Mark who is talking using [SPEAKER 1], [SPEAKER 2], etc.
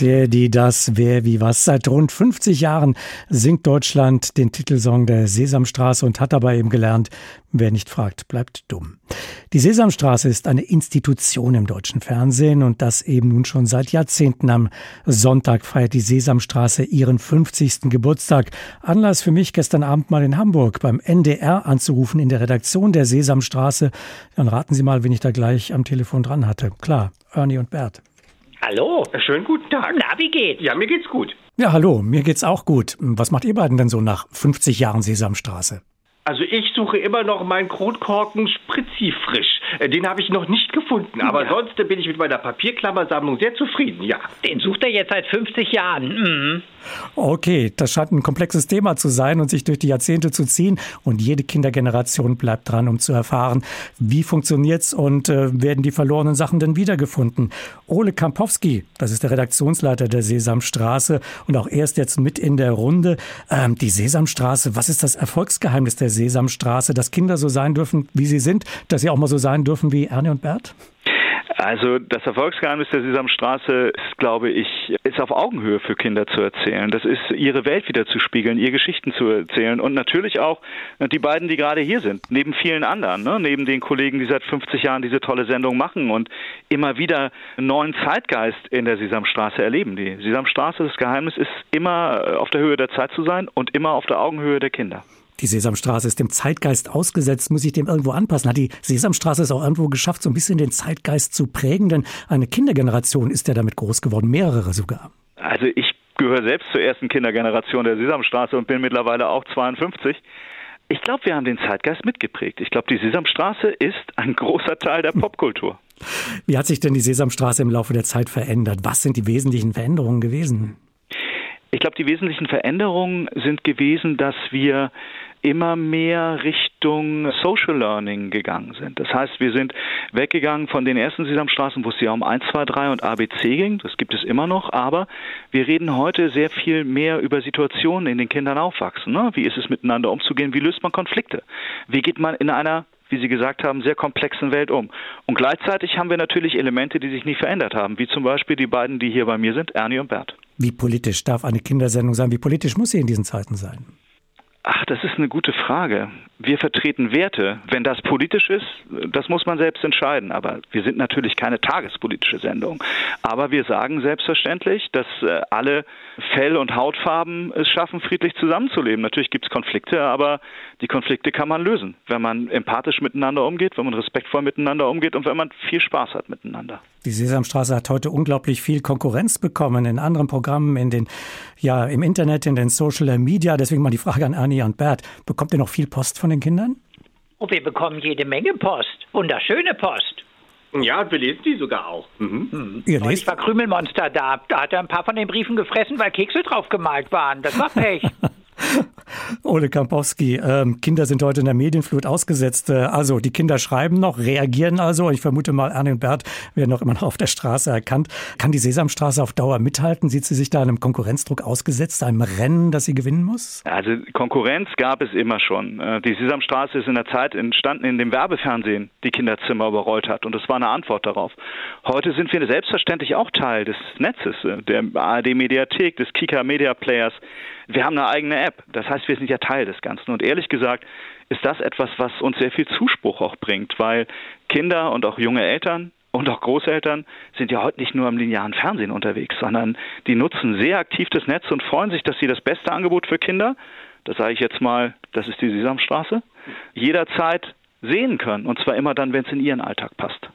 [SPEAKER 1] Der, die, das, wer, wie, was. Seit rund 50 Jahren singt Deutschland den Titelsong der Sesamstraße und hat dabei eben gelernt, wer nicht fragt, bleibt dumm. Die Sesamstraße ist eine Institution im deutschen Fernsehen und das eben nun schon seit Jahrzehnten. Am Sonntag feiert die Sesamstraße ihren 50. Geburtstag. Anlass für mich, gestern Abend mal in Hamburg beim NDR anzurufen in der Redaktion der Sesamstraße. Dann raten Sie mal, wen ich da gleich am Telefon dran hatte. Klar, Ernie und Bert.
[SPEAKER 2] Hallo. Schönen guten Tag.
[SPEAKER 3] Na, wie geht's?
[SPEAKER 2] Ja, mir geht's gut.
[SPEAKER 1] Ja, hallo, mir geht's auch gut. Was macht ihr beiden denn so nach 50 Jahren Sesamstraße?
[SPEAKER 2] Also ich suche immer noch meinen Kronkorken Spritzi-frisch. Äh, Den habe ich noch nicht gefunden. Aber
[SPEAKER 3] Ja.
[SPEAKER 2] sonst bin ich mit meiner Papierklammersammlung sehr zufrieden, ja.
[SPEAKER 3] Den sucht er jetzt seit 50 Jahren. Mhm.
[SPEAKER 1] Okay, das scheint ein komplexes Thema zu sein und sich durch die Jahrzehnte zu ziehen. Und jede Kindergeneration bleibt dran, um zu erfahren, wie funktioniert's und äh, werden die verlorenen Sachen denn wiedergefunden. Ole Kampowski, das ist der Redaktionsleiter der Sesamstraße und auch er ist jetzt mit in der Runde. Ähm, die Sesamstraße, was ist das Erfolgsgeheimnis der Sesamstraße, dass Kinder so sein dürfen, wie sie sind, dass sie auch mal so sein dürfen wie Ernie und Bert?
[SPEAKER 4] Also das Erfolgsgeheimnis der Sesamstraße ist, glaube ich, ist auf Augenhöhe für Kinder zu erzählen. Das ist ihre Welt wieder zu spiegeln, ihr Geschichten zu erzählen und natürlich auch äh, die beiden, die gerade hier sind, neben vielen anderen, ne? neben den Kollegen, die seit 50 Jahren diese tolle Sendung machen und immer wieder einen neuen Zeitgeist in der Sesamstraße erleben. Die Sesamstraße, das Geheimnis ist immer äh, auf der Höhe der Zeit zu sein und immer auf der Augenhöhe der Kinder.
[SPEAKER 1] Die Sesamstraße ist dem Zeitgeist ausgesetzt, muss ich dem irgendwo anpassen. Hat die Sesamstraße es auch irgendwo geschafft, so ein bisschen den Zeitgeist zu prägen? Denn eine Kindergeneration ist ja damit groß geworden, mehrere sogar.
[SPEAKER 4] Also ich gehöre selbst zur ersten Kindergeneration der Sesamstraße und bin mittlerweile auch 52. Ich glaube, wir haben den Zeitgeist mitgeprägt. Ich glaube, die Sesamstraße ist ein großer Teil der Popkultur.
[SPEAKER 1] Wie hat sich denn die Sesamstraße im Laufe der Zeit verändert? Was sind die wesentlichen Veränderungen gewesen?
[SPEAKER 4] Ich glaube, die wesentlichen Veränderungen sind gewesen, dass wir immer mehr Richtung Social Learning gegangen sind. Das heißt, wir sind weggegangen von den ersten Sesamstraßen, wo es ja um 1, 2, 3 und ABC ging. Das gibt es immer noch. Aber wir reden heute sehr viel mehr über Situationen, in denen Kindern aufwachsen. Ne? Wie ist es miteinander umzugehen? Wie löst man Konflikte? Wie geht man in einer wie Sie gesagt haben, sehr komplexen Welt um. Und gleichzeitig haben wir natürlich Elemente, die sich nie verändert haben, wie zum Beispiel die beiden, die hier bei mir sind, Ernie und Bert.
[SPEAKER 1] Wie politisch darf eine Kindersendung sein? Wie politisch muss sie in diesen Zeiten sein?
[SPEAKER 4] Ach, das ist eine gute Frage. Wir vertreten Werte. Wenn das politisch ist, das muss man selbst entscheiden. Aber wir sind natürlich keine tagespolitische Sendung. Aber wir sagen selbstverständlich, dass äh, alle Fell- und Hautfarben es schaffen, friedlich zusammenzuleben. Natürlich gibt es Konflikte, aber die Konflikte kann man lösen, wenn man empathisch miteinander umgeht, wenn man respektvoll miteinander umgeht und wenn man viel Spaß hat miteinander.
[SPEAKER 1] Die Sesamstraße hat heute unglaublich viel Konkurrenz bekommen in anderen Programmen, in den, ja, im Internet, in den Social Media. Deswegen mal die Frage an Ernie und Bert. Bekommt ihr noch viel Post von den Kindern?
[SPEAKER 3] Und wir bekommen jede Menge Post. Wunderschöne Post.
[SPEAKER 2] Ja, und wir lesen die sogar auch. Mhm.
[SPEAKER 1] Ihr
[SPEAKER 3] Neulich
[SPEAKER 1] lest?
[SPEAKER 3] war Krümelmonster da. Da hat er ein paar von den Briefen gefressen, weil Kekse drauf gemalt waren. Das war Pech.
[SPEAKER 1] Ole Kampowski, ähm, Kinder sind heute in der Medienflut ausgesetzt. Äh, also die Kinder schreiben noch, reagieren also. Ich vermute mal, Ernie und Bert werden noch immer noch auf der Straße erkannt. Kann die Sesamstraße auf Dauer mithalten? Sieht sie sich da einem Konkurrenzdruck ausgesetzt, einem Rennen, das sie gewinnen muss?
[SPEAKER 4] Also Konkurrenz gab es immer schon. Äh, Die Sesamstraße ist in der Zeit entstanden, in dem Werbefernsehen die Kinderzimmer überrollt hat. Und das war eine Antwort darauf. Heute sind wir selbstverständlich auch Teil des Netzes, äh, der ARD-Mediathek, des Kika Media Players. Wir haben eine eigene App. Das heißt, wir sind ja Teil des Ganzen. Und ehrlich gesagt ist das etwas, was uns sehr viel Zuspruch auch bringt, weil Kinder und auch junge Eltern und auch Großeltern sind ja heute nicht nur im linearen Fernsehen unterwegs, sondern die nutzen sehr aktiv das Netz und freuen sich, dass sie das beste Angebot für Kinder, das sage ich jetzt mal, das ist die Sesamstraße, jederzeit sehen können. Und zwar immer dann, wenn es in ihren Alltag passt.